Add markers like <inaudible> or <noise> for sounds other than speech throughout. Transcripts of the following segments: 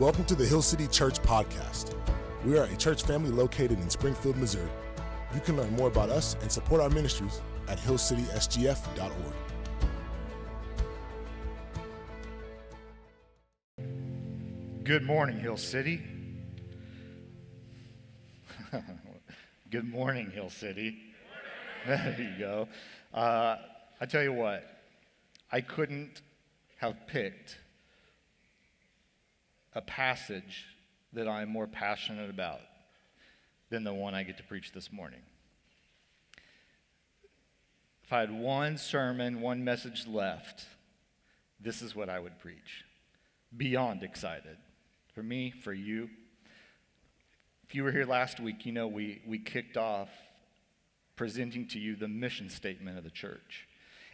Welcome to the Hill City Church Podcast. We are a church family located in Springfield, Missouri. You can learn more about us and support our ministries at hillcitysgf.org. Good morning, Hill City. <laughs> Good morning, Hill City. There you go. Uh, I tell you what, I couldn't have picked a passage that I'm more passionate about than the one I get to preach this morning. If I had one sermon, one message left, this is what I would preach. Beyond excited. For me, for you. If you were here last week, you know we, we kicked off presenting to you the mission statement of the church.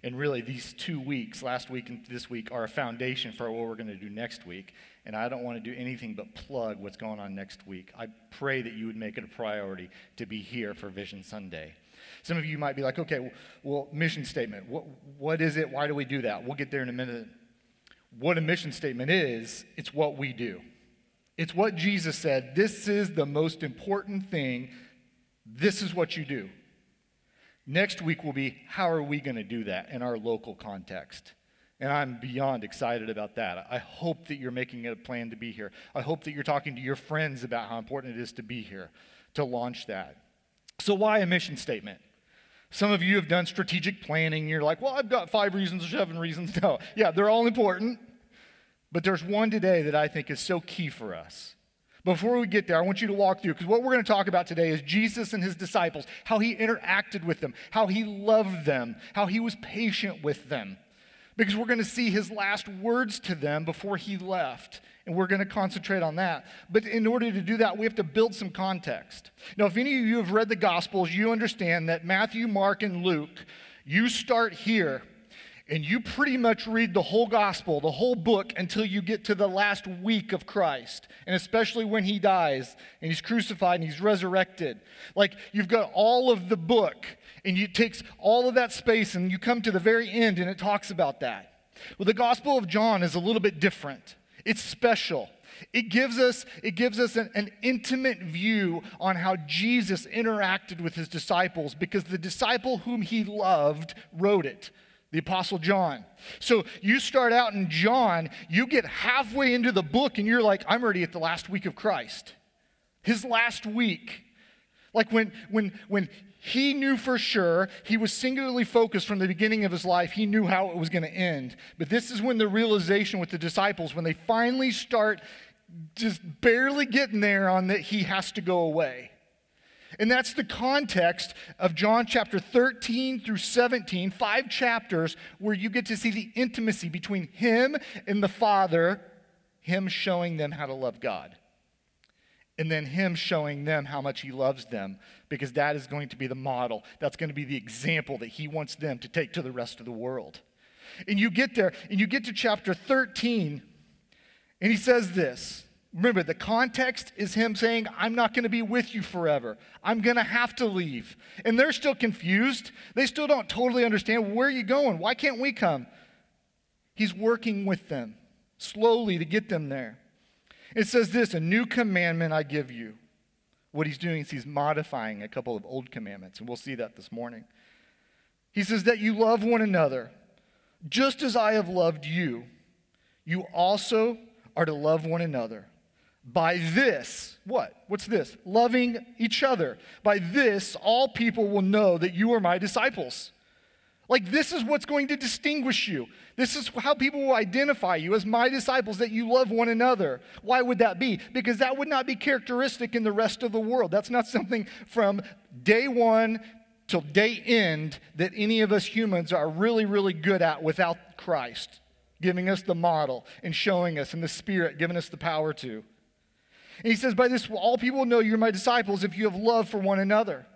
And really, these two weeks, last week and this week, are a foundation for what we're going to do next week. And I don't want to do anything but plug what's going on next week. I pray that you would make it a priority to be here for Vision Sunday. Some of you might be like, okay, well, mission statement. What, what is it? Why do we do that? We'll get there in a minute. What a mission statement is, it's what we do. It's what Jesus said. This is the most important thing. This is what you do. Next week will be how are we going to do that in our local context? And I'm beyond excited about that. I hope that you're making a plan to be here. I hope that you're talking to your friends about how important it is to be here to launch that. So, why a mission statement? Some of you have done strategic planning. You're like, well, I've got five reasons or seven reasons. <laughs> No, yeah, they're all important. But there's one today that I think is so key for us. Before we get there, I want you to walk through because what we're going to talk about today is Jesus and his disciples, how he interacted with them, how he loved them, how he was patient with them. Because we're going to see his last words to them before he left, and we're going to concentrate on that. But in order to do that, we have to build some context. Now, if any of you have read the Gospels, you understand that Matthew, Mark, and Luke, you start here and you pretty much read the whole gospel, the whole book, until you get to the last week of Christ, and especially when he dies and he's crucified and he's resurrected. Like you've got all of the book, and it takes all of that space, and you come to the very end, and it talks about that. Well, the Gospel of John is a little bit different. It's special. It gives us, it gives us an, an, intimate view on how Jesus interacted with his disciples because the disciple whom he loved wrote it the Apostle John. So you start out in John, you get halfway into the book, and you're like, I'm already at the last week of Christ. His last week. Like when, when, when he knew for sure, he was singularly focused from the beginning of his life, he knew how it was going to end. But this is when the realization with the disciples, when they finally start just barely getting there on that he has to go away. And that's the context of John chapter 13 through 17, five chapters where you get to see the intimacy between him and the Father, him showing them how to love God. And then him showing them how much he loves them, because that is going to be the model. That's going to be the example that he wants them to take to the rest of the world. And you get there, and you get to chapter 13, and he says this Remember, the context is him saying, I'm not going to be with you forever. I'm going to have to leave. And they're still confused. They still don't totally understand where are you going? Why can't we come? He's working with them slowly to get them there. It says this A new commandment I give you. What he's doing is he's modifying a couple of old commandments, and we'll see that this morning. He says that you love one another just as I have loved you. You also are to love one another. By this, what? What's this? Loving each other. By this, all people will know that you are my disciples. Like, this is what's going to distinguish you. This is how people will identify you as my disciples, that you love one another. Why would that be? Because that would not be characteristic in the rest of the world. That's not something from day one till day end that any of us humans are really, really good at without Christ giving us the model and showing us, and the Spirit giving us the power to. And he says, By this all people know you're my disciples if you have love for one another.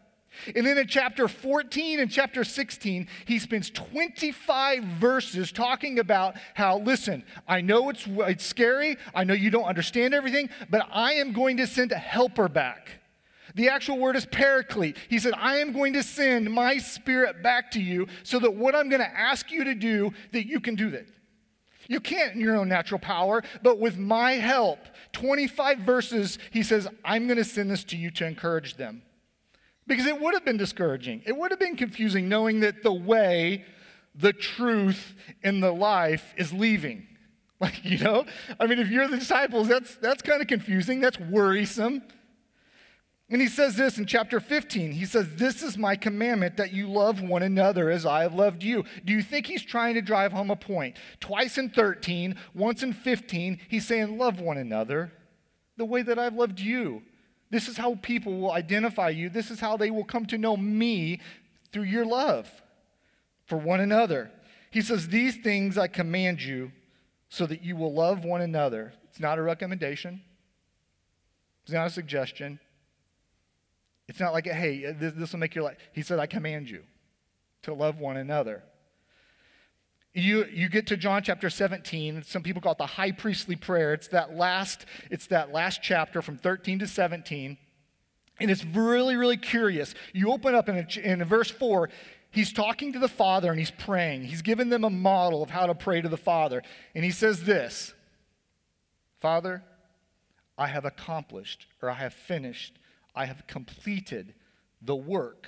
And then in chapter 14 and chapter 16, he spends 25 verses talking about how, listen, I know it's, it's scary. I know you don't understand everything, but I am going to send a helper back. The actual word is paraclete. He said, I am going to send my spirit back to you so that what I'm going to ask you to do, that you can do that. You can't in your own natural power, but with my help, 25 verses, he says, I'm going to send this to you to encourage them. Because it would have been discouraging. It would have been confusing knowing that the way, the truth, and the life is leaving. <laughs> Like, you know? I mean, if you're the disciples, that's, that's kind of confusing. That's worrisome. And he says this in chapter 15. He says, This is my commandment that you love one another as I have loved you. Do you think he's trying to drive home a point? Twice in 13, once in 15, he's saying, Love one another the way that I've loved you. This is how people will identify you. This is how they will come to know me through your love for one another. He says, These things I command you so that you will love one another. It's not a recommendation, it's not a suggestion. It's not like, hey, uh, this, this will make your life. He said, I command you to love one another. You, you get to John chapter 17. Some people call it the high priestly prayer. It's that last, it's that last chapter from 13 to 17. And it's really, really curious. You open up in, a, in verse 4, he's talking to the Father and he's praying. He's given them a model of how to pray to the Father. And he says this Father, I have accomplished or I have finished I have completed the work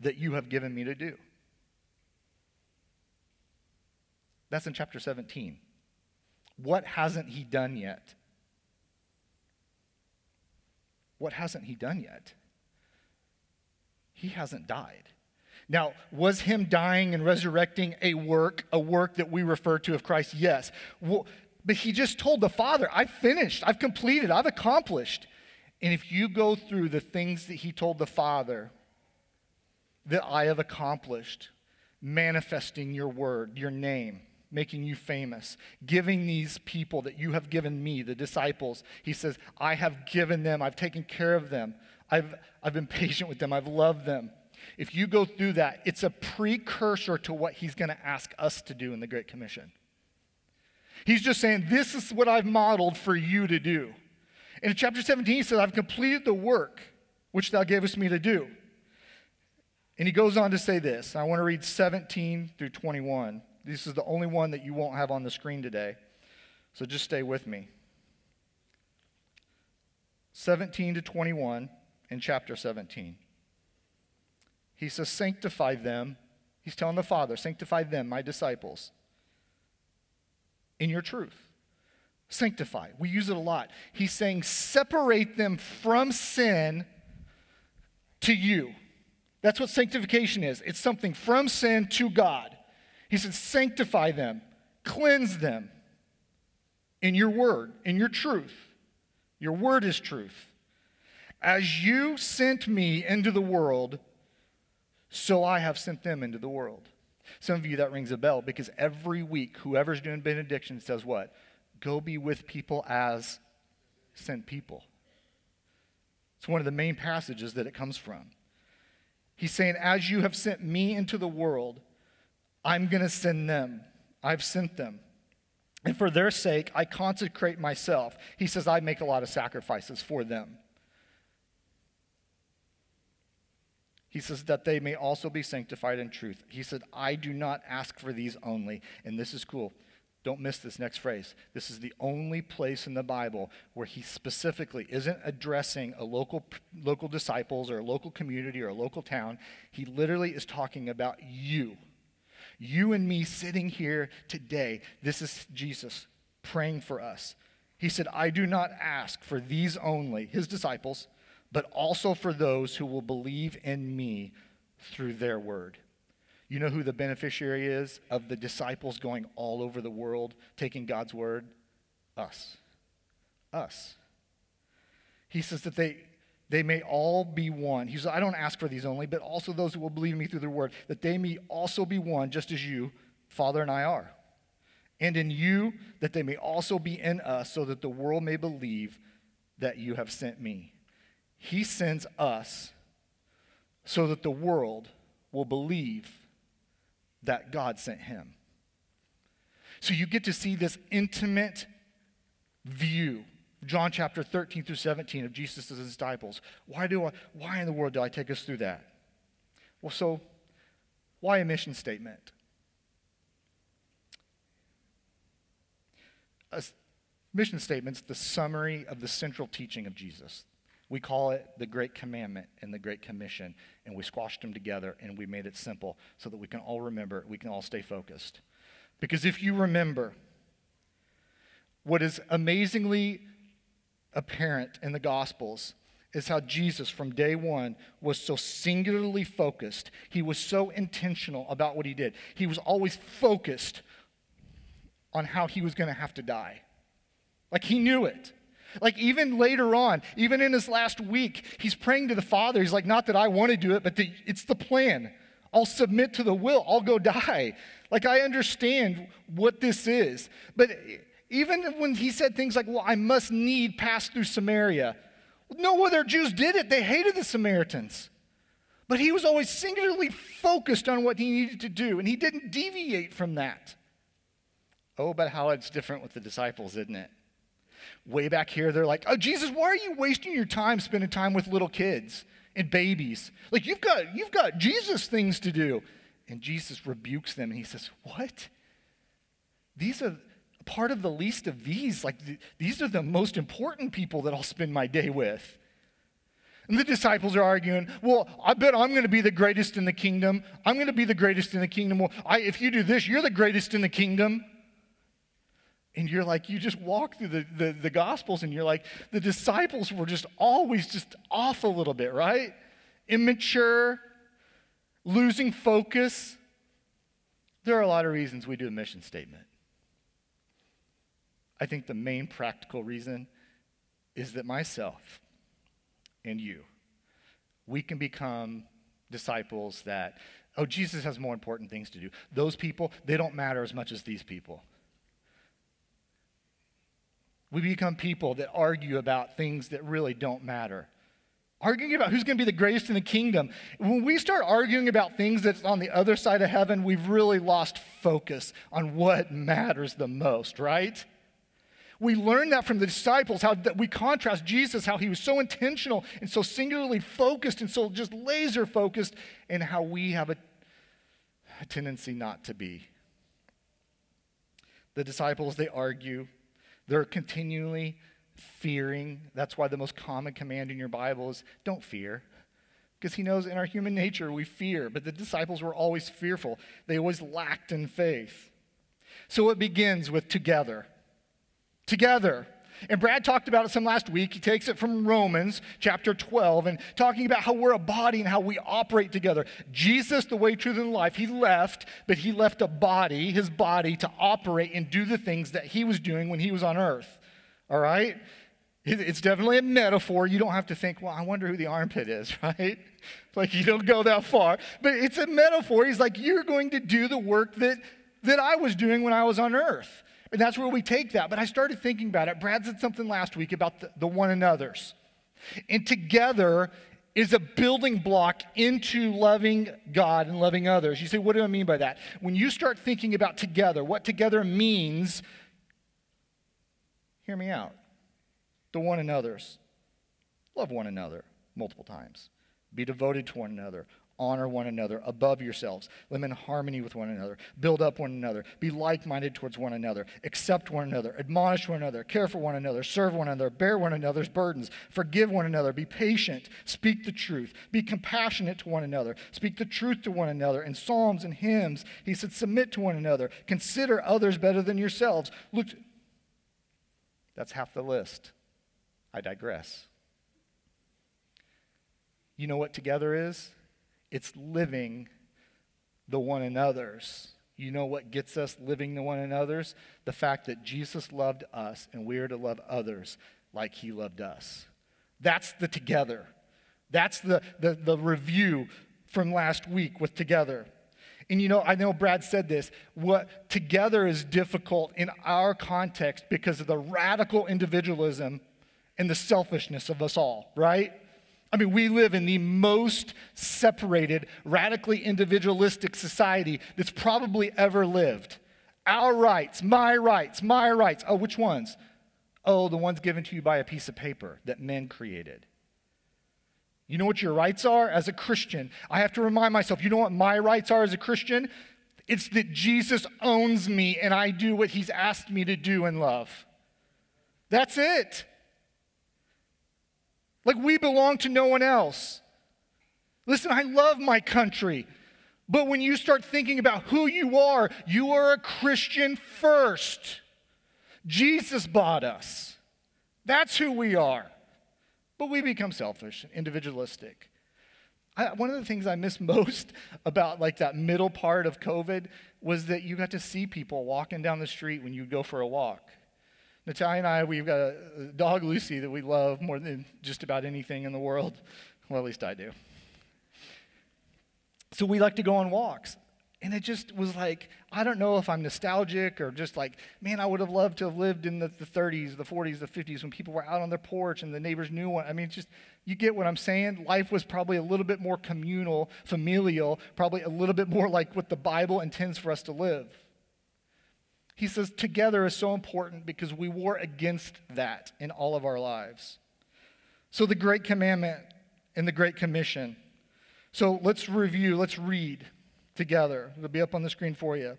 that you have given me to do. That's in chapter 17. What hasn't he done yet? What hasn't he done yet? He hasn't died. Now, was him dying and resurrecting a work, a work that we refer to of Christ? Yes. Well, but he just told the Father, I've finished, I've completed, I've accomplished. And if you go through the things that he told the Father that I have accomplished, manifesting your word, your name, making you famous, giving these people that you have given me, the disciples, he says, I have given them, I've taken care of them, I've, I've been <laughs> patient with them, I've loved them. If you go through that, it's a precursor to what he's going to ask us to do in the Great Commission. He's just saying, This is what I've modeled for you to do. And in chapter 17, he says, I've completed the work which thou gavest me to do. And he goes on to say this. I want to read 17 through 21. This is the only one that you won't have on the screen today. So just stay with me. 17 to 21 in chapter 17. He says, Sanctify them. He's telling the Father, Sanctify them, my disciples, in your truth sanctify. We use it a lot. He's saying, separate them from sin to you. That's what sanctification is it's something from sin to God. He said, sanctify them, cleanse them in your word, in your truth. Your word is truth. As you sent me into the world, so I have sent them into the world. Some of you, that rings a bell because every week, whoever's doing benediction says what? Go be with people as sent people. It's one of the main passages that it comes from. He's saying, As you have sent me into the world, I'm going to send them. I've sent them. And for their sake, I consecrate myself. He says, I make a lot of sacrifices for them. He says that they may also be sanctified in truth. He said, I do not ask for these only. And this is cool. Don't miss this next phrase. This is the only place in the Bible where he specifically isn't addressing a local, local disciples or a local community or a local town. He literally is talking about you. You and me sitting here today. This is Jesus praying for us. He said, I do not ask for these only, his disciples, but also for those who will believe in me through their word. You know who the beneficiary is of the disciples going all over the world taking God's word? Us. Us. He says that they, they may all be one. He says, I don't ask for these only, but also those who will believe me through the word, that they may also be one, just as you, Father, and I are. And in you, that they may also be in us, so that the world may believe that you have sent me. He sends us so that the world will believe that God sent him. So you get to see this intimate view. John chapter 13 through 17 of Jesus' disciples. Why do I, why in the world do I take us through that? Well, so why a mission statement? a mission statement's the summary of the central teaching of Jesus. We call it the Great Commandment and the Great Commission, and we squashed them together and we made it simple so that we can all remember, we can all stay focused. Because if you remember, what is amazingly apparent in the Gospels is how Jesus, from day one, was so singularly focused. He was so intentional about what he did. He was always focused on how he was going to have to die. Like he knew it. Like even later on, even in his last week, he's praying to the Father. He's like, Not that I want to do it, but the, it's the plan. I'll submit to the will, I'll go die. Like I understand what this is. But even when he said things like, Well, I must need pass through Samaria, no other Jews did it. They hated the Samaritans. But he was always singularly focused on what he needed to do, and he didn't deviate from that. Oh, but how it's different with the disciples, isn't it? Way back here, they're like, Oh, Jesus, why are you wasting your time spending time with little kids and babies? Like, you've got, you've got Jesus things to do. And Jesus rebukes them, and he says, What? These are part of the least of these. Like, th- these are the most important people that I'll spend my day with. And the disciples are arguing, well, I bet I'm going to be the greatest in the kingdom. I'm going to be the greatest in the kingdom. Well, I, if you do this, you're the greatest in the kingdom. And you're like, you just walk through the, the, the Gospels and you're like, the disciples were just always just off a little bit, right? Immature, losing focus. There are a lot of reasons we do a mission statement. I think the main practical reason is that myself and you, we can become disciples that, oh, Jesus has more important things to do. Those people, they don't matter as much as these people. We become people that argue about things that really don't matter. Arguing about who's going to be the greatest in the kingdom. When we start arguing about things that's on the other side of heaven, we've really lost focus on what matters the most, right? We learn that from the disciples, how that we contrast Jesus, how he was so intentional and so singularly focused and so just laser focused, and how we have a, a tendency not to be. The disciples, they argue, they're continually fearing. That's why the most common command in your Bible is don't fear. Because he knows in our human <laughs> nature we fear, but the disciples were always fearful. They always lacked in faith. So it begins with together together. And Brad talked about it some last week. He takes it from Romans chapter 12 and talking about how we're a body and how we operate together. Jesus, the way, truth, and life, he left, but he left a body, his body, to operate and do the things that he was doing when he was on earth. All right? It's definitely a metaphor. You don't have to think, well, I wonder who the armpit is, <laughs> right? Like, you don't go that far. But it's a metaphor. He's like, you're going to do the work that, that I was doing when I was on earth. And that's where we take that. But I started thinking about it. Brad said something last week about the, the one another's. And together is a building block into loving God and loving others. You say, what do I mean by that? When you start thinking about together, what together means, hear me out. The one another's. Love one another multiple times. Be devoted to one another honor one another above yourselves, live in harmony with one another, build up one another, be like minded towards one another, accept one another, admonish one another, care for one another, serve one another, bear one another's burdens, forgive one another, be patient, speak the truth, be compassionate to one another, speak the truth to one another. In psalms and hymns, he said, submit to one another, consider others better than yourselves. Look, that's half the list. I digress. You know what together is? It's living the one another's. You know what gets us living the one another's? The fact that Jesus loved us and we are to love others like he loved us. That's the together. That's the, the, the review from last week with together. And you know, I know Brad said this. What together is difficult in our context because of the radical individualism and the selfishness of us all, right? I mean, we live in the most separated, radically individualistic society that's probably ever lived. Our rights, my rights, my rights. Oh, which ones? Oh, the ones given to you by a piece of paper that men created. You know what your rights are as a Christian? I have to remind myself, you know what my rights are as a Christian? It's that Jesus owns me and I do what he's asked me to do in love. That's it. Like we belong to no one else. Listen, I love my country. But when you start thinking about who you are, you are a Christian first. Jesus bought us. That's who we are. But we become selfish individualistic. I, one of the things I miss <laughs> most about like that middle part of COVID was that you got to see people walking down the street when you go for a walk. Natalia and I, we've got a dog, Lucy, that we love more than just about anything in the world. Well, at least I do. So we like to go on walks. And it just was like, I don't know if I'm nostalgic or just like, man, I would have loved to have lived in the, the 30s, the 40s, the 50s when people were out on their porch and the neighbors knew one. I mean, just, you get what I'm saying? Life was probably a little bit more communal, familial, probably a little bit more like what the Bible intends for us to live. He says together is so important because we war against that in all of our lives. So, the Great Commandment and the Great Commission. So, let's review, let's read together. It'll be up on the screen for you.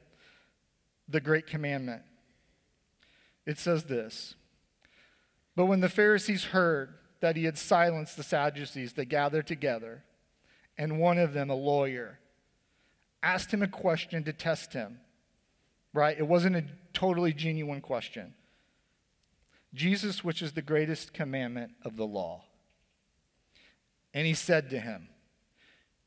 The Great Commandment. It says this But when the Pharisees heard that he had silenced the Sadducees, they gathered together, and one of them, a lawyer, asked him a question to test him. Right? It wasn't a totally genuine question. Jesus, which is the greatest commandment of the law. And he said to him,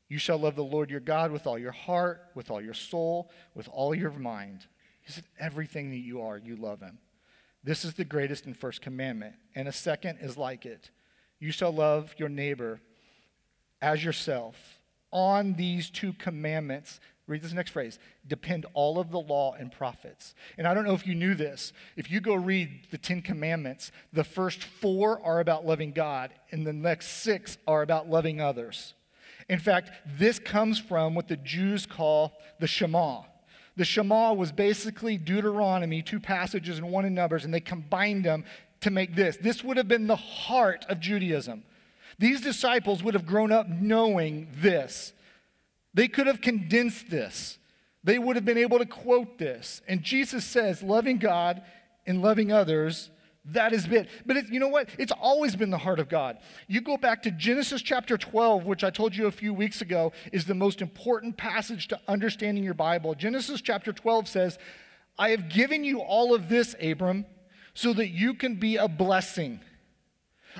you shall love the Lord your God with all your heart, with all your soul, with all your mind. He said, everything that you are, you love him. This is the greatest and first commandment. And a second is like it. You shall love your neighbor as yourself. On these two commandments, read this next phrase, depend all of the law and prophets. And I don't know if you knew this. If you go read the Ten Commandments, the first four are about loving God, and the next six are about loving others. In fact, this comes from what the Jews call the Shema. The Shema was basically Deuteronomy, two passages and one in Numbers, and they combined them to make this. This would have been the heart of Judaism. These disciples would have grown up knowing this. They could have condensed this. They would have been able to quote this. And Jesus says, loving God and loving others that has been, but it, you know what? It's always been the heart of God. You go back to Genesis chapter 12, which I told you a few weeks ago is the most important passage to understanding your Bible. Genesis chapter 12 says, I have given you all of this, Abram, so that you can be a blessing.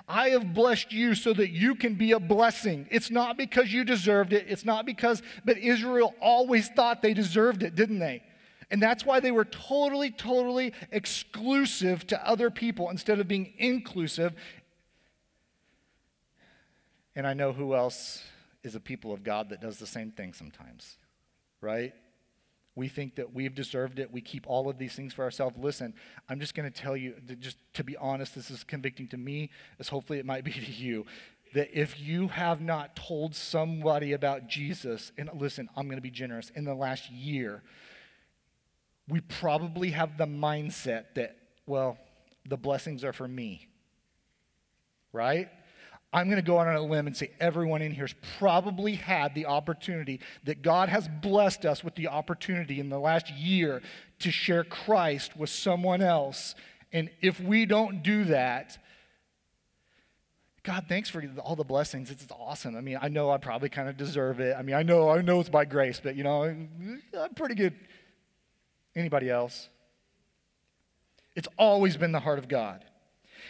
I have blessed you so that you can be a blessing. It's not because you deserved it. It's not because, but Israel always thought they deserved it, didn't they? And that's why they were totally, totally exclusive to other people instead of being inclusive. And I know who else is a people of God that does the same thing sometimes, right? We think that we've deserved it. We keep all of these things for ourselves. Listen, I'm just going to tell you, just to be honest, this is convicting to me, as hopefully it might <laughs> be to you, that if you have not told somebody about Jesus, and listen, I'm going to be generous, in the last year, we probably have the mindset that, well, the blessings are for me. Right? I'm going to go out on a limb and say everyone in here has probably had the opportunity that God has blessed us with the opportunity in the last year to share Christ with someone else. And if we don't do that, God, thanks for all the blessings. It's, awesome. I mean, I know I probably kind of deserve it. I mean, I know I know it's by grace, but you know, I'm pretty good Anybody else? It's always been the heart of God.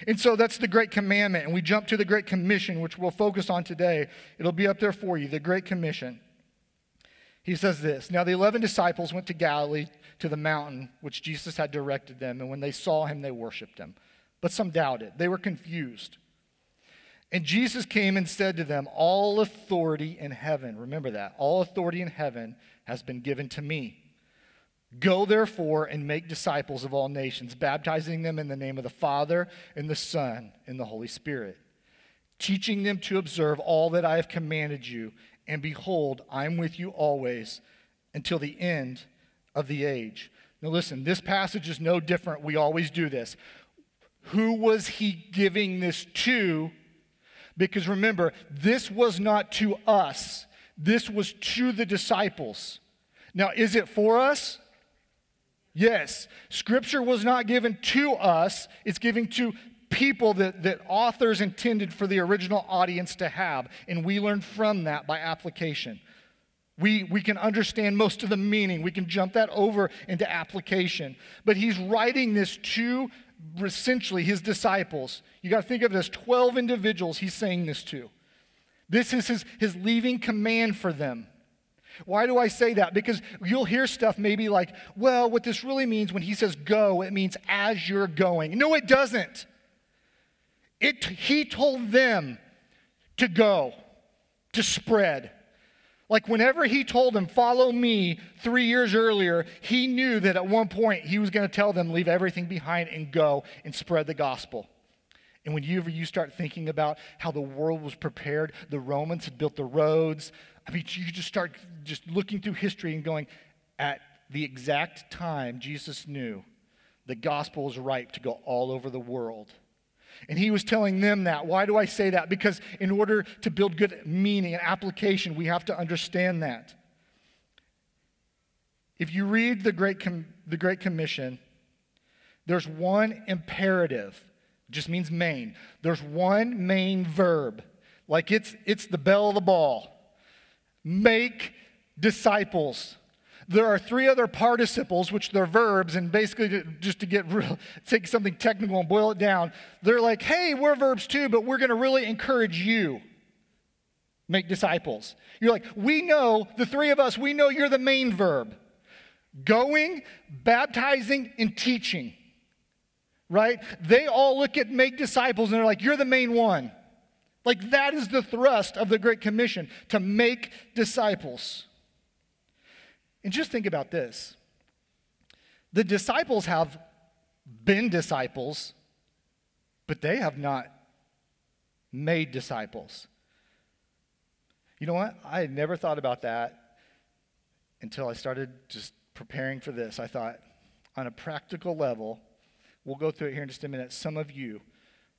And so that's the Great Commandment. And we jump to the Great Commission, which we'll focus on today. It'll be up there for you the Great Commission. He says this Now the 11 disciples went to Galilee to the mountain which Jesus had directed them. And when they saw him, they worshiped him. But some doubted, they were confused. And Jesus came and said to them, All authority in heaven, remember that, all authority in heaven has been given to me. Go therefore and make disciples of all nations, baptizing them in the name of the Father and the Son and the Holy Spirit, teaching them to observe all that I have commanded you. And behold, I'm with you always until the end of the age. Now, listen, this passage is no different. We always do this. Who was he giving this to? Because remember, this was not to us, this was to the disciples. Now, is it for us? Yes. Scripture was not given to us, it's given to people that, that authors intended for the original audience to have. And we learn from that by application. We, we can understand most of the meaning. We can jump that over into application. But he's writing this to essentially his disciples. You got to think of it as 12 individuals he's saying this to. This is his, his leaving command for them. Why do I say that? Because you'll hear stuff maybe like, well, what this really means when he says go, it means as you're going. No, it doesn't. It, he told them to go, to spread. Like whenever he told them, follow me three years earlier, he knew that at one point he was going to tell them, leave everything behind and go and spread the gospel. And whenever you start thinking about how the world was prepared, the Romans had built the roads. I mean, you just start just looking through history and going, at the exact time Jesus knew the gospel was ripe to go all over the world. And he was telling them that. Why do I say that? Because in order to build good meaning and application, we have to understand that. If you read the Great, Com- the Great Commission, there's one imperative, just means main. There's one main verb, like it's, it's the belle of the ball. Make disciples. There are three other participles, which they're verbs, and basically, to, just to get real, <laughs> take something technical and boil it down, they're like, hey, we're verbs too, but we're going to really encourage you. Make disciples. You're like, we know, the three of us, we know you're the main verb going, baptizing, and teaching. Right? They all look at make disciples and they're like, you're the main one. Like, that is the thrust of the Great Commission to make disciples. And just think about this the disciples have been disciples, but they have not made disciples. You know what? I had never thought about that until I started just preparing for this. I thought, on a practical level, we'll go through it here in just a minute. Some of you,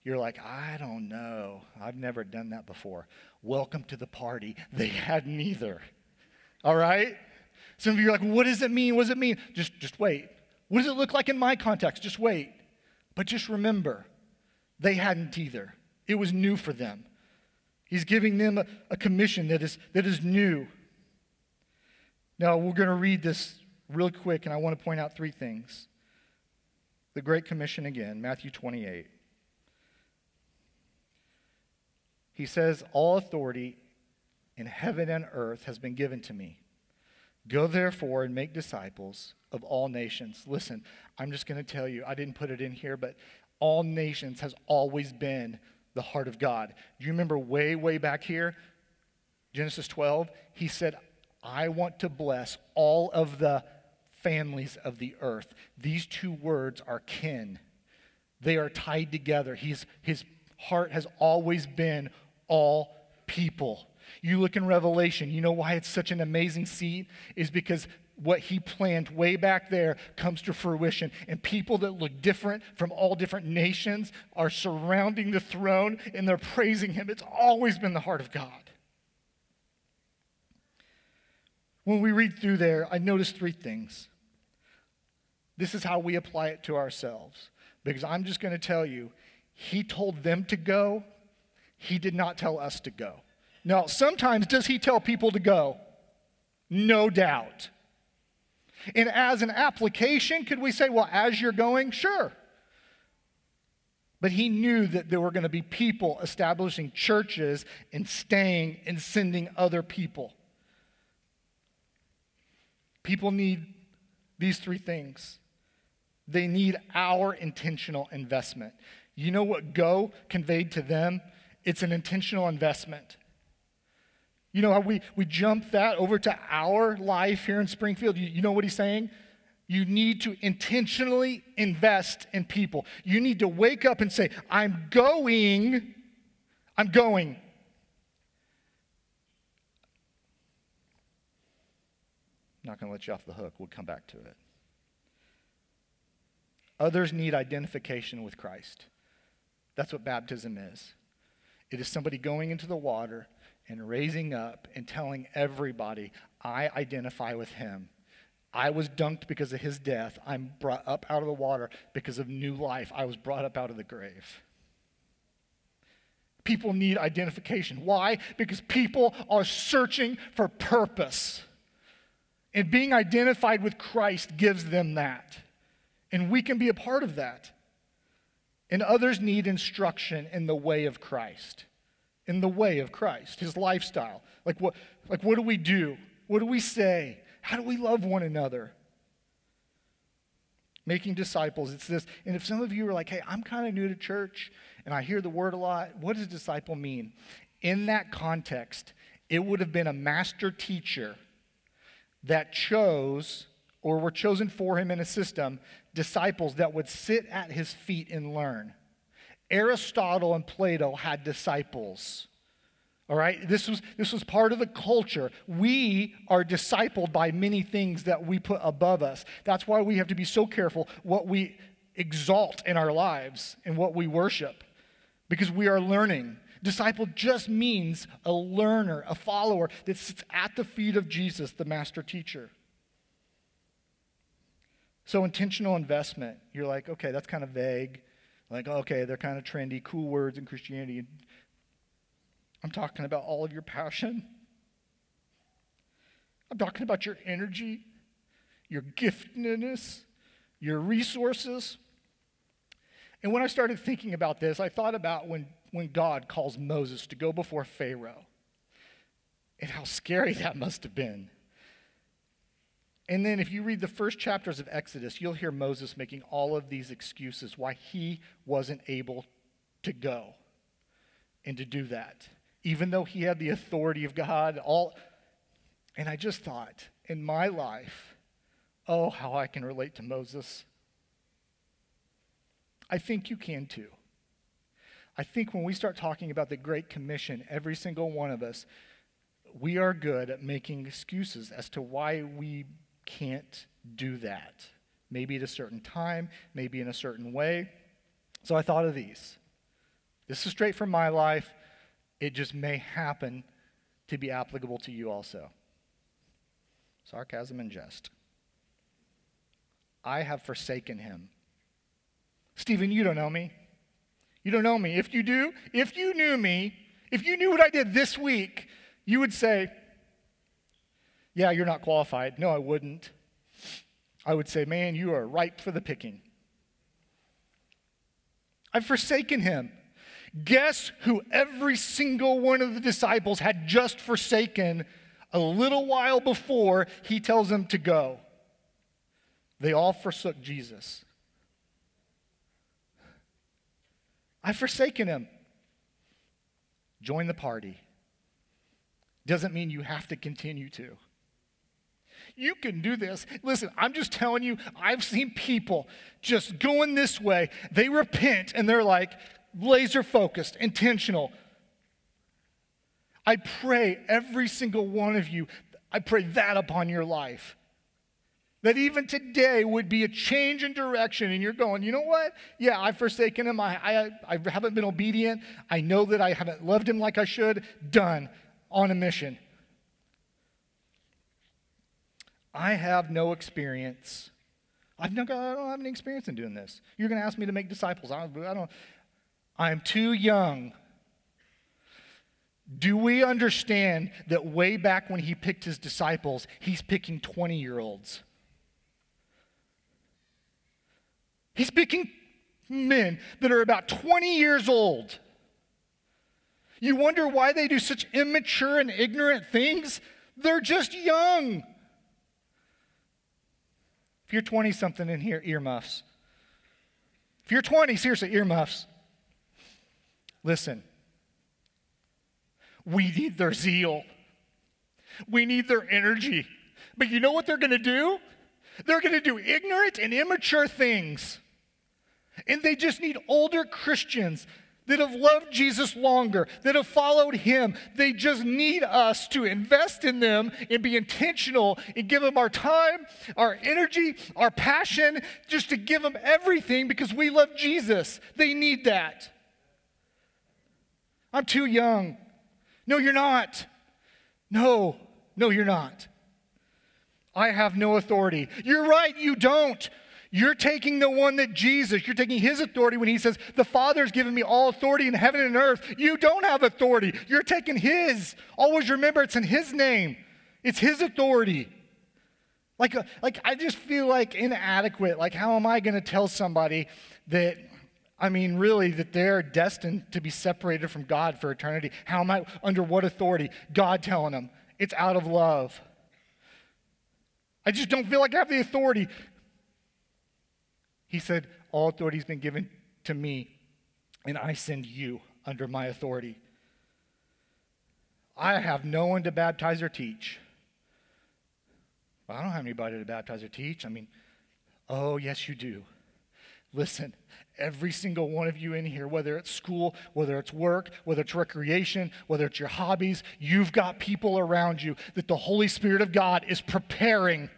you're like, I don't know. I've never done that before. Welcome to the party. They had neither. All right? Some of you are like, what does it mean? What does it mean? Just, just wait. What does it look like in my context? Just wait. But just remember, they hadn't either. It was new for them. He's giving them a, a commission that is, that is new. Now, we're going to read this real quick, and I want to point out three things. The Great Commission again, Matthew 28. He says, All authority in heaven and earth has been given to me. Go therefore and make disciples of all nations. Listen, I'm just going to tell you, I didn't put it in here, but all nations has always been the heart of God. Do you remember way, way back here, Genesis 12? He said, I want to bless all of the families of the earth. These two words are kin, they are tied together. He's, his heart has always been all people. You look in Revelation, you know why it's such an amazing seed? Is because what he planned way back there comes to fruition. And people that look different from all different nations are surrounding the throne and they're praising him. It's always been the heart of God. When we read through there, I noticed three things. This is how we apply it to ourselves. Because I'm just going to tell you, he told them to go, he did not tell us to go. Now, sometimes does he tell people to go? No doubt. And as an application, could we say, well, as you're going? Sure. But he knew that there were going to be people establishing churches and staying and sending other people. People need these three things. They need our intentional investment. You know what go conveyed to them? It's an intentional investment. You know how we, we jump that over to our life here in Springfield? You, you know what he's saying? You need to intentionally invest in people. You need to wake up and say, I'm going, I'm going. Not going to let you off the hook. We'll come back to it. Others need identification with Christ. That's what baptism is. It is somebody going into the water and raising up and telling everybody, I identify with him. I was dunked because of his death. I'm brought up out of the water because of new life. I was brought up out of the grave. People need identification. Why? Because people are searching for purpose. And being identified with Christ gives them that. And we can be a part of that. And others need instruction in the way of Christ. In the way of Christ, his lifestyle. Like what, like what do we do? What do we say? How do we love one another? Making disciples, it's this. And if some of you are like, hey, I'm kind of new to church and I hear the word a lot, what does disciple mean? In that context, it would have been a master teacher that chose or were chosen for him in a system disciples that would sit at his feet and learn. Aristotle and Plato had disciples. All right, this was, this was part of the culture. We are discipled by many things that we put above us. That's why we have to be so careful what we exalt in our lives and what we worship, because we are learning. Disciple just means a learner, a follower that sits at the feet of Jesus, the master teacher. So, intentional investment, you're like, okay, that's kind of vague. Like, okay, they're kind of trendy, cool words in Christianity. I'm talking about all of your passion. I'm talking about your energy, your giftedness, your resources. And when I started thinking about this, I thought about when, when God calls Moses to go before Pharaoh and how scary <laughs> that must have been. And then, if you read the first chapters of Exodus, you'll hear Moses making all of these excuses why he wasn't able to go and to do that, even though he had the authority of God. All, and I just thought, in my life, oh, how I can relate to Moses. I think you can too. I think when we start talking about the Great Commission, every single one of us, we are good at making excuses as to why we can't do that. Maybe at a certain time, maybe in a certain way. So I thought of these. This is straight from my life. It just may happen to be applicable to you also. Sarcasm and jest. I have forsaken him. Stephen, you don't know me. You don't know me. If you do, if you knew me, if you knew what I did this week, you would say, yeah, you're not qualified. No, I wouldn't. I would say, Man, you are ripe for the picking. I've forsaken him. Guess who every single one of the disciples had just forsaken a little while before he tells them to go? They all forsook Jesus. I've forsaken him. Join the party. Doesn't mean you have to continue to. You can do this. Listen, I'm just telling you, I've seen people just going this way. They repent and they're like laser focused, intentional. I pray every single one of you, I pray that upon your life. That even today would be a change in direction, and you're going, you know what? Yeah, I've forsaken him. I, I, I haven't been obedient. I know that I haven't loved him like I should. Done. On a mission. I have no experience. I've no, I don't have any experience in doing this. You're going to ask me to make disciples. I I don't. I'm too young. Do we understand that way back when he picked his disciples, he's picking 20 year olds? He's picking men that are about 20 years old. You wonder why they do such immature and ignorant things? They're just young. If you're 20 something in here, earmuffs. If you're 20, seriously, earmuffs. Listen, we need their zeal, we need their energy. But you know what they're going to do? They're going to do ignorant and immature things. And they just need older Christians that have loved Jesus longer, that have followed him. They just need us to invest in them and be intentional and give them our time, our energy, our passion, just to give them everything because we love Jesus. They need that. I'm too young. No, you're not. No, no, you're not. I have no authority. You're right, you don't. You're taking the one that Jesus, you're taking his authority when he says, The Father's given me all authority in heaven and earth. You don't have authority. You're taking his. Always remember it's in his name, it's his authority. Like, uh, like I just feel like inadequate. Like, how am I going to tell somebody that, I mean, really, that they're destined to be separated from God for eternity? How am I, under what authority? God telling them. It's out of love. I just don't feel like I have the authority. He said, All authority has been given to me, and I send you under my authority. I have no one to baptize or teach. Well, I don't have anybody to baptize or teach. I mean, oh, yes, you do. Listen, every single one of you in here, whether it's school, whether it's work, whether it's recreation, whether it's your hobbies, you've got people around you that the Holy Spirit of God is preparing.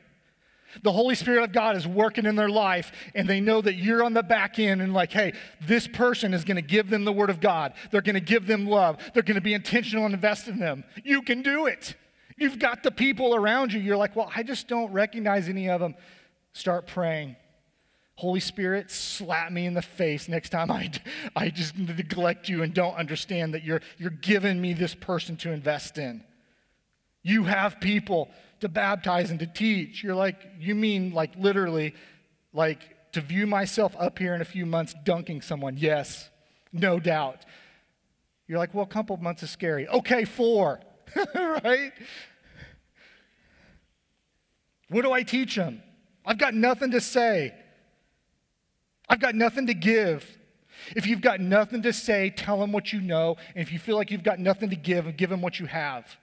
The Holy Spirit of God is working in their life, and they know that you're on the back end and, like, hey, this person is going to give them the Word of God. They're going to give them love. They're going to be intentional and invest in them. You can do it. You've got the people around you. You're like, well, I just don't recognize any of them. Start praying. Holy Spirit, slap me in the face next time I, <laughs> I just neglect you and don't understand that you're, you're giving me this person to invest in. You have people to baptize and to teach. You're like, you mean like literally, like to view myself up here in a few months dunking someone? Yes, no doubt. You're like, well, a couple months is scary. Okay, four, <laughs> right? What do I teach them? I've got nothing to say. I've got nothing to give. If you've got nothing to say, tell them what you know. And if you feel like you've got nothing to give, give them what you have.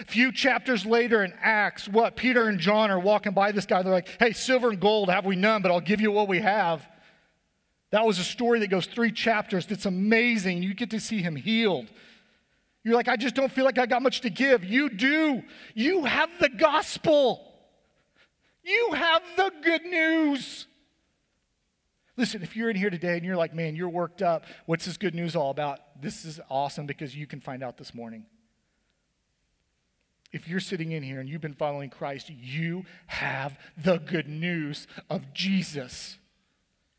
A few chapters later in Acts, what? Peter and John are walking by this guy. They're like, hey, silver and gold have we none, but I'll give you what we have. That was a story that goes three chapters. That's amazing. You get to see him healed. You're like, I just don't feel like I got much to give. You do. You have the gospel, you have the good news. Listen, if you're in here today and you're like, man, you're worked up, what's this good news all about? This is awesome because you can find out this morning. If you're sitting in here and you've been following Christ, you have the good news of Jesus.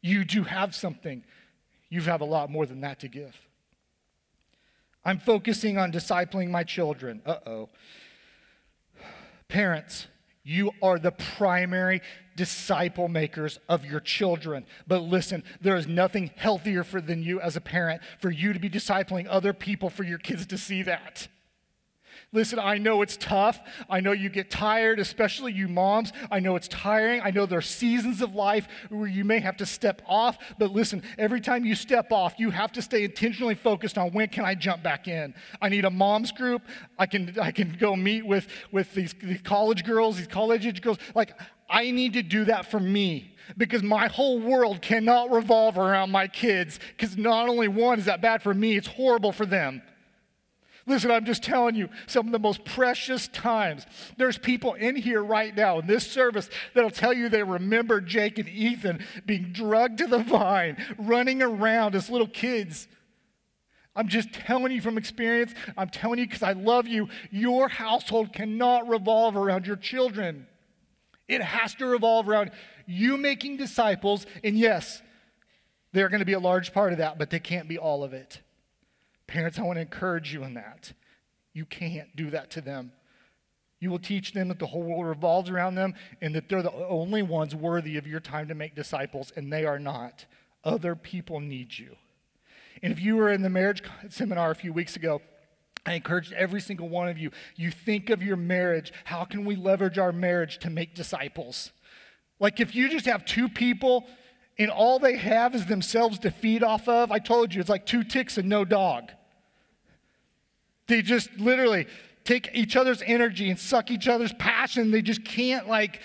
You do have something. You have a lot more than that to give. I'm focusing on discipling my children. Uh oh. Parents, you are the primary disciple makers of your children. But listen, there is nothing healthier for, than you as a parent for you to be discipling other people for your kids to see that. Listen, I know it's tough. I know you get tired, especially you moms. I know it's tiring. I know there are seasons of life where you may have to step off. But listen, every time you step off, you have to stay intentionally focused on when can I jump back in. I need a mom's group. I can, I can go meet with, with these, these college girls, these college age girls. Like, I need to do that for me because my whole world cannot revolve around my kids. Because not only one is that bad for me, it's horrible for them. Listen, I'm just telling you some of the most precious times. There's people in here right now in this service that'll tell you they remember Jake and Ethan being drugged to the vine, running around as little kids. I'm just telling you from experience. I'm telling you because I love you. Your household cannot revolve around your children. It has to revolve around you making disciples. And yes, they're going to be a large part of that, but they can't be all of it. Parents, I want to encourage you in that. You can't do that to them. You will teach them that the whole world revolves around them and that they're the only ones worthy of your time to make disciples, and they are not. Other people need you. And if you were in the marriage seminar a few weeks ago, I encourage every single one of you, you think of your marriage. How can we leverage our marriage to make disciples? Like if you just have two people and all they have is themselves to feed off of, I told you, it's like two ticks and no dog. They just literally take each other's energy and suck each other's passion. They just can't, like,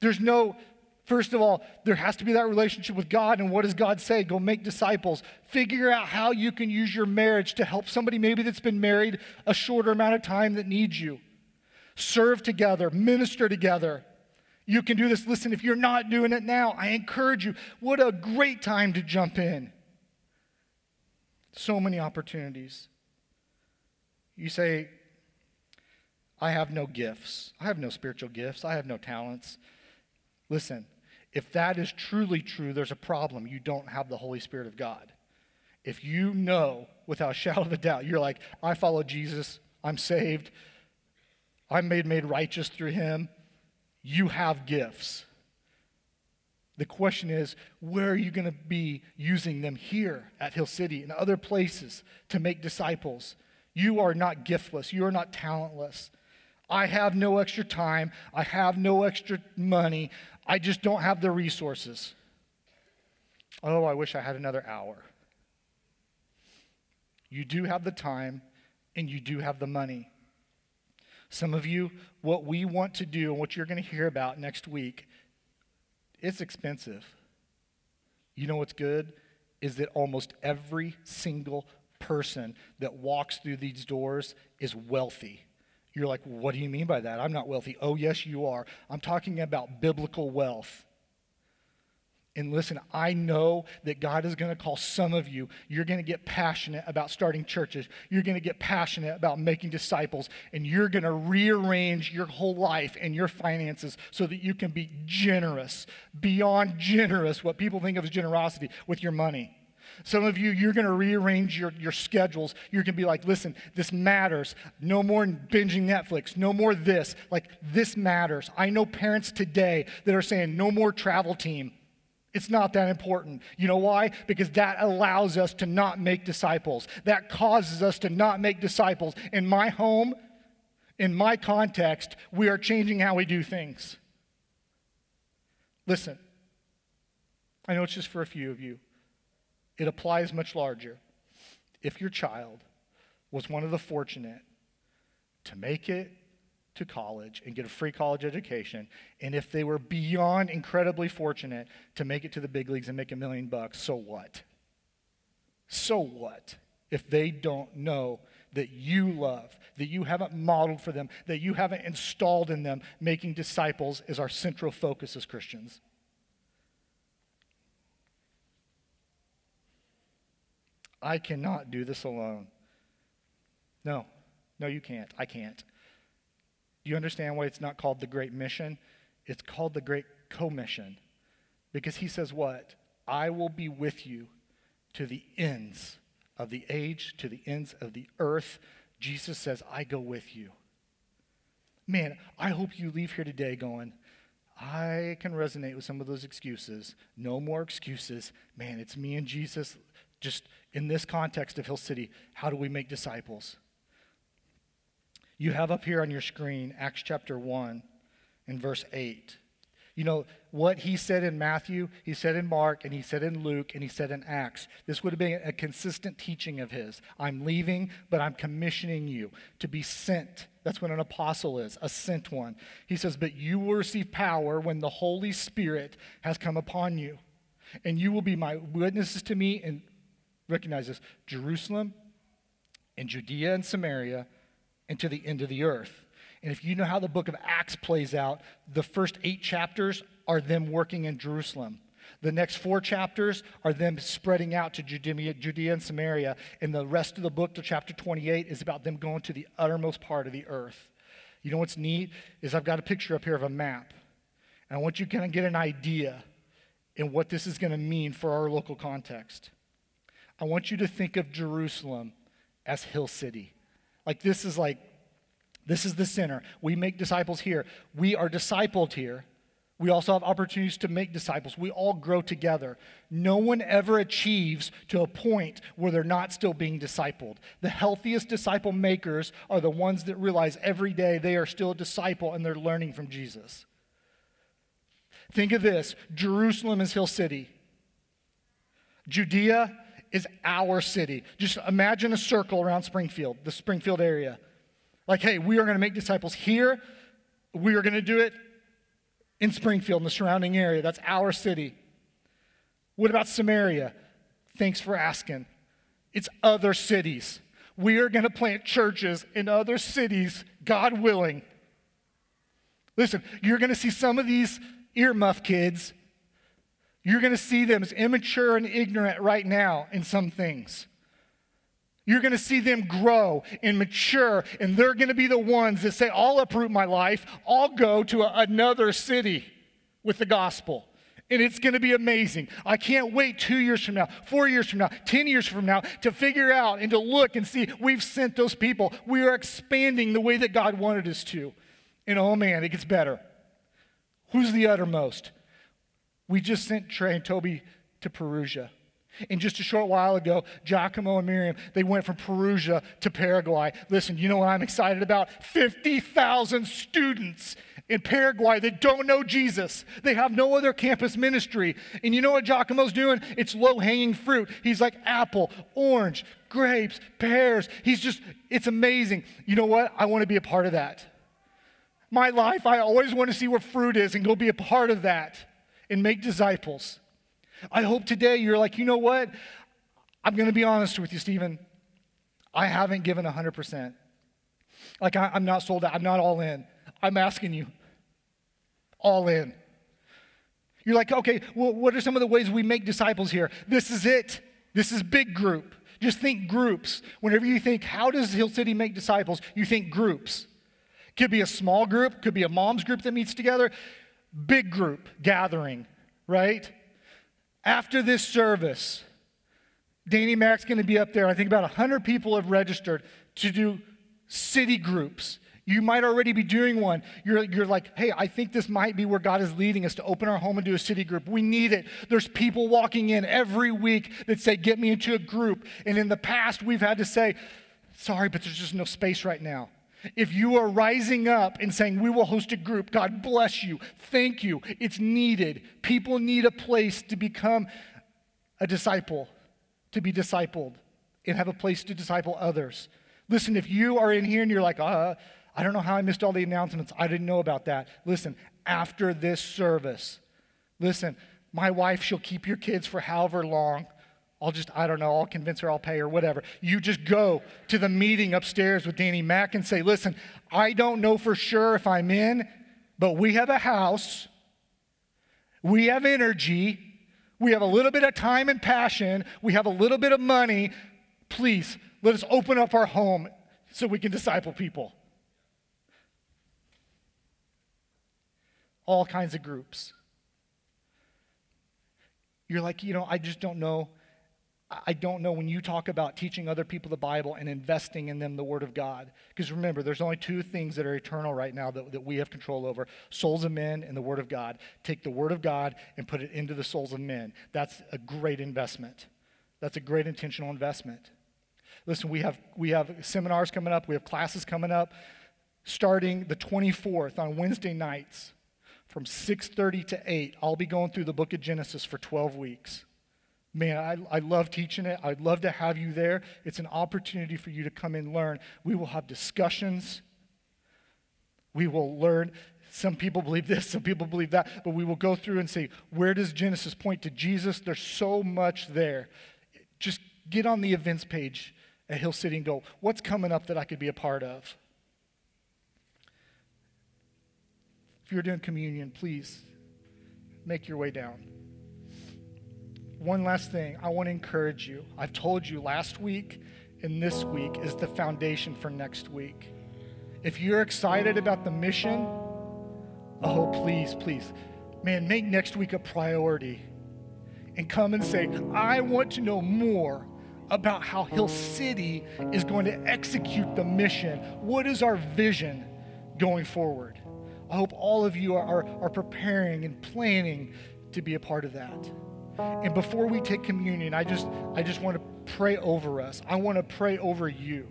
there's no, first of all, there has to be that relationship with God. And what does God say? Go make disciples. Figure out how you can use your marriage to help somebody maybe that's been married a shorter amount of time that needs you. Serve together, minister together. You can do this. Listen, if you're not doing it now, I encourage you. What a great time to jump in. So many opportunities. You say, I have no gifts. I have no spiritual gifts. I have no talents. Listen, if that is truly true, there's a problem. You don't have the Holy Spirit of God. If you know without a shadow of a doubt, you're like, I follow Jesus, I'm saved, I'm made, made righteous through him, you have gifts. The question is, where are you going to be using them here at Hill City and other places to make disciples? You are not giftless. You are not talentless. I have no extra time. I have no extra money. I just don't have the resources. Oh, I wish I had another hour. You do have the time and you do have the money. Some of you, what we want to do and what you're going to hear about next week, it's expensive. You know what's good? Is that almost every single person that walks through these doors is wealthy. You're like, what do you mean by that? I'm not wealthy. Oh, yes, you are. I'm talking about biblical wealth. And listen, I know that God is going to call some of you. You're going to get passionate about starting churches. You're going to get passionate about making disciples. And you're going to rearrange your whole life and your finances so that you can be generous, beyond generous, what people think of as generosity, with your money. Some of you, you're going to rearrange your, your schedules. You're going to be like, listen, this matters. No more binging Netflix. No more this. Like, this matters. I know parents today that are saying, no more travel team. It's not that important. You know why? Because that allows us to not make disciples. That causes us to not make disciples. In my home, in my context, we are changing how we do things. Listen, I know it's just for a few of you. It applies much larger. If your child was one of the fortunate to make it to college and get a free college education, and if they were beyond incredibly fortunate to make it to the big leagues and make a million bucks, so what? So what if they don't know that you love, that you haven't modeled for them, that you haven't installed in them making disciples as our central focus as Christians? I cannot do this alone. No, no, you can't. I can't. Do you understand why it's not called the Great Mission? It's called the Great Commission. Because he says, What? I will be with you to the ends of the age, to the ends of the earth. Jesus says, I go with you. Man, I hope you leave here today going, I can resonate with some of those excuses. No more excuses. Man, it's me and Jesus just in this context of Hill City, how do we make disciples? You have up here on your screen Acts chapter 1 and verse 8. You know, what he said in Matthew, he said in Mark, and he said in Luke, and he said in Acts. This would have been a consistent teaching of his. I'm leaving, but I'm commissioning you to be sent. That's what an apostle is, a sent one. He says, But you will receive power when the Holy Spirit has come upon you. And you will be my witnesses to me in recognize this Jerusalem and Judea and Samaria and to the end of the earth. And if you know how the book of Acts plays out, the first eight chapters are them working in Jerusalem. The next four chapters are them spreading out to Judea, Judea and Samaria. And the rest of the book to chapter 28 is about them going to the uttermost part of the earth. You know what's neat? Is I've got a picture up here of a map. And I want you to kind of get an idea in what this is going to mean for our local context. I want you to think of Jerusalem as Hill City. Like this is like, this is the center. We make disciples here. We are discipled here. We also have opportunities to make disciples. We all grow together. No one ever achieves to a point where they're not still being discipled. The healthiest disciple makers are the ones that realize every day they are still a disciple and they're learning from Jesus. Think of this Jerusalem is Hill City, Judea is our city. Just imagine a circle around Springfield, the Springfield area. Like, hey, we are going to make disciples here. We are going to do it in Springfield, in the surrounding area. That's our city. What about Samaria? Thanks for asking. It's other cities. We are going to plant churches in other cities, God willing. Listen, you're going to see some of these earmuff kids you're going to see them as immature and ignorant right now in some things. You're going to see them grow and mature, and they're going to be the ones that say, I'll uproot my life, I'll go to a, another city with the gospel. And it's going to be amazing. I can't wait two years from now, four years from now, 10 years from now to figure out and to look and see we've sent those people. We are expanding the way that God wanted us to. And oh man, it gets better. Who's the uttermost? We just sent Trey and Toby to Perugia. And just a short while ago, Giacomo and Miriam, they went from Perugia to Paraguay. Listen, you know what I'm excited about? 50,000 students in Paraguay that don't know Jesus. They have no other campus ministry. And you know what Giacomo's doing? It's low hanging fruit. He's like apple, orange, grapes, pears. He's just, it's amazing. You know what? I want to be a part of that. My life, I always want to see where fruit is and go be a part of that and make disciples. I hope today you're like, you know what? I'm going to be honest with you, Stephen. I haven't given 100%. Like, I, am not sold out. I'm not all in. I'm asking you, all in. You're like, okay, well, what are some of the ways we make disciples here? This is it. This is big group. Just think groups. Whenever you think, how does Hill City make disciples? You think groups. Could be a small group, could be a mom's group that meets together, big group gathering, right? After this service, Danny Mac's going to be up there. I think about 100 people have registered to do city groups. You might already be doing one. You're, you're like, hey, I think this might be where God is leading us to open our home and do a city group. We need it. There's people walking in every week that say, get me into a group. And in the past, we've had to say, sorry, but there's just no space right now. If you are rising up and saying, We will host a group, God bless you, thank you, it's needed. People need a place to become a disciple, to be discipled, and have a place to disciple others. Listen, if you are in here and you're like, uh, I don't know how I missed all the announcements, I didn't know about that. Listen, after this service, listen, my wife, she'll keep your kids for however long. I'll just, I don't know, I'll convince her I'll pay her, whatever. You just go to the meeting upstairs with Danny Mac and say, listen, I don't know for sure if I'm in, but we have a house, we have energy, we have a little bit of time and passion, we have a little bit of money. Please, let us open up our home so we can disciple people. All kinds of groups. You're like, you know, I just don't know I don't know when you talk about teaching other people the Bible and investing in them the Word of God. Because remember, there's only two things that are eternal right now that, that we have control over souls of men and the Word of God. Take the Word of God and put it into the souls of men. That's a great investment. That's a great intentional investment. Listen, we have, we have seminars coming up, we have classes coming up starting the 24th on Wednesday nights from 6:30 to 8. I'll be going through the book of Genesis for 12 weeks. Man, I, I love teaching it. I'd love to have you there. It's an opportunity for you to come and learn. We will have discussions. We will learn. Some people believe this, some people believe that, but we will go through and say, where does Genesis point to Jesus? There's so much there. Just get on the events page at Hill City and go, what's coming up that I could be a part of? If you're doing communion, please make your way down one last thing I want to encourage you. I've told you last week and this week is the foundation for next week. If you're excited about the mission, oh, please, please, man, make next week a priority and come and say, I want to know more about how Hill City is going to execute the mission. What is our vision going forward? I hope all of you are, are, preparing and planning to be a part of that. And before we take communion, I just I just want to pray over us. I want to pray over you.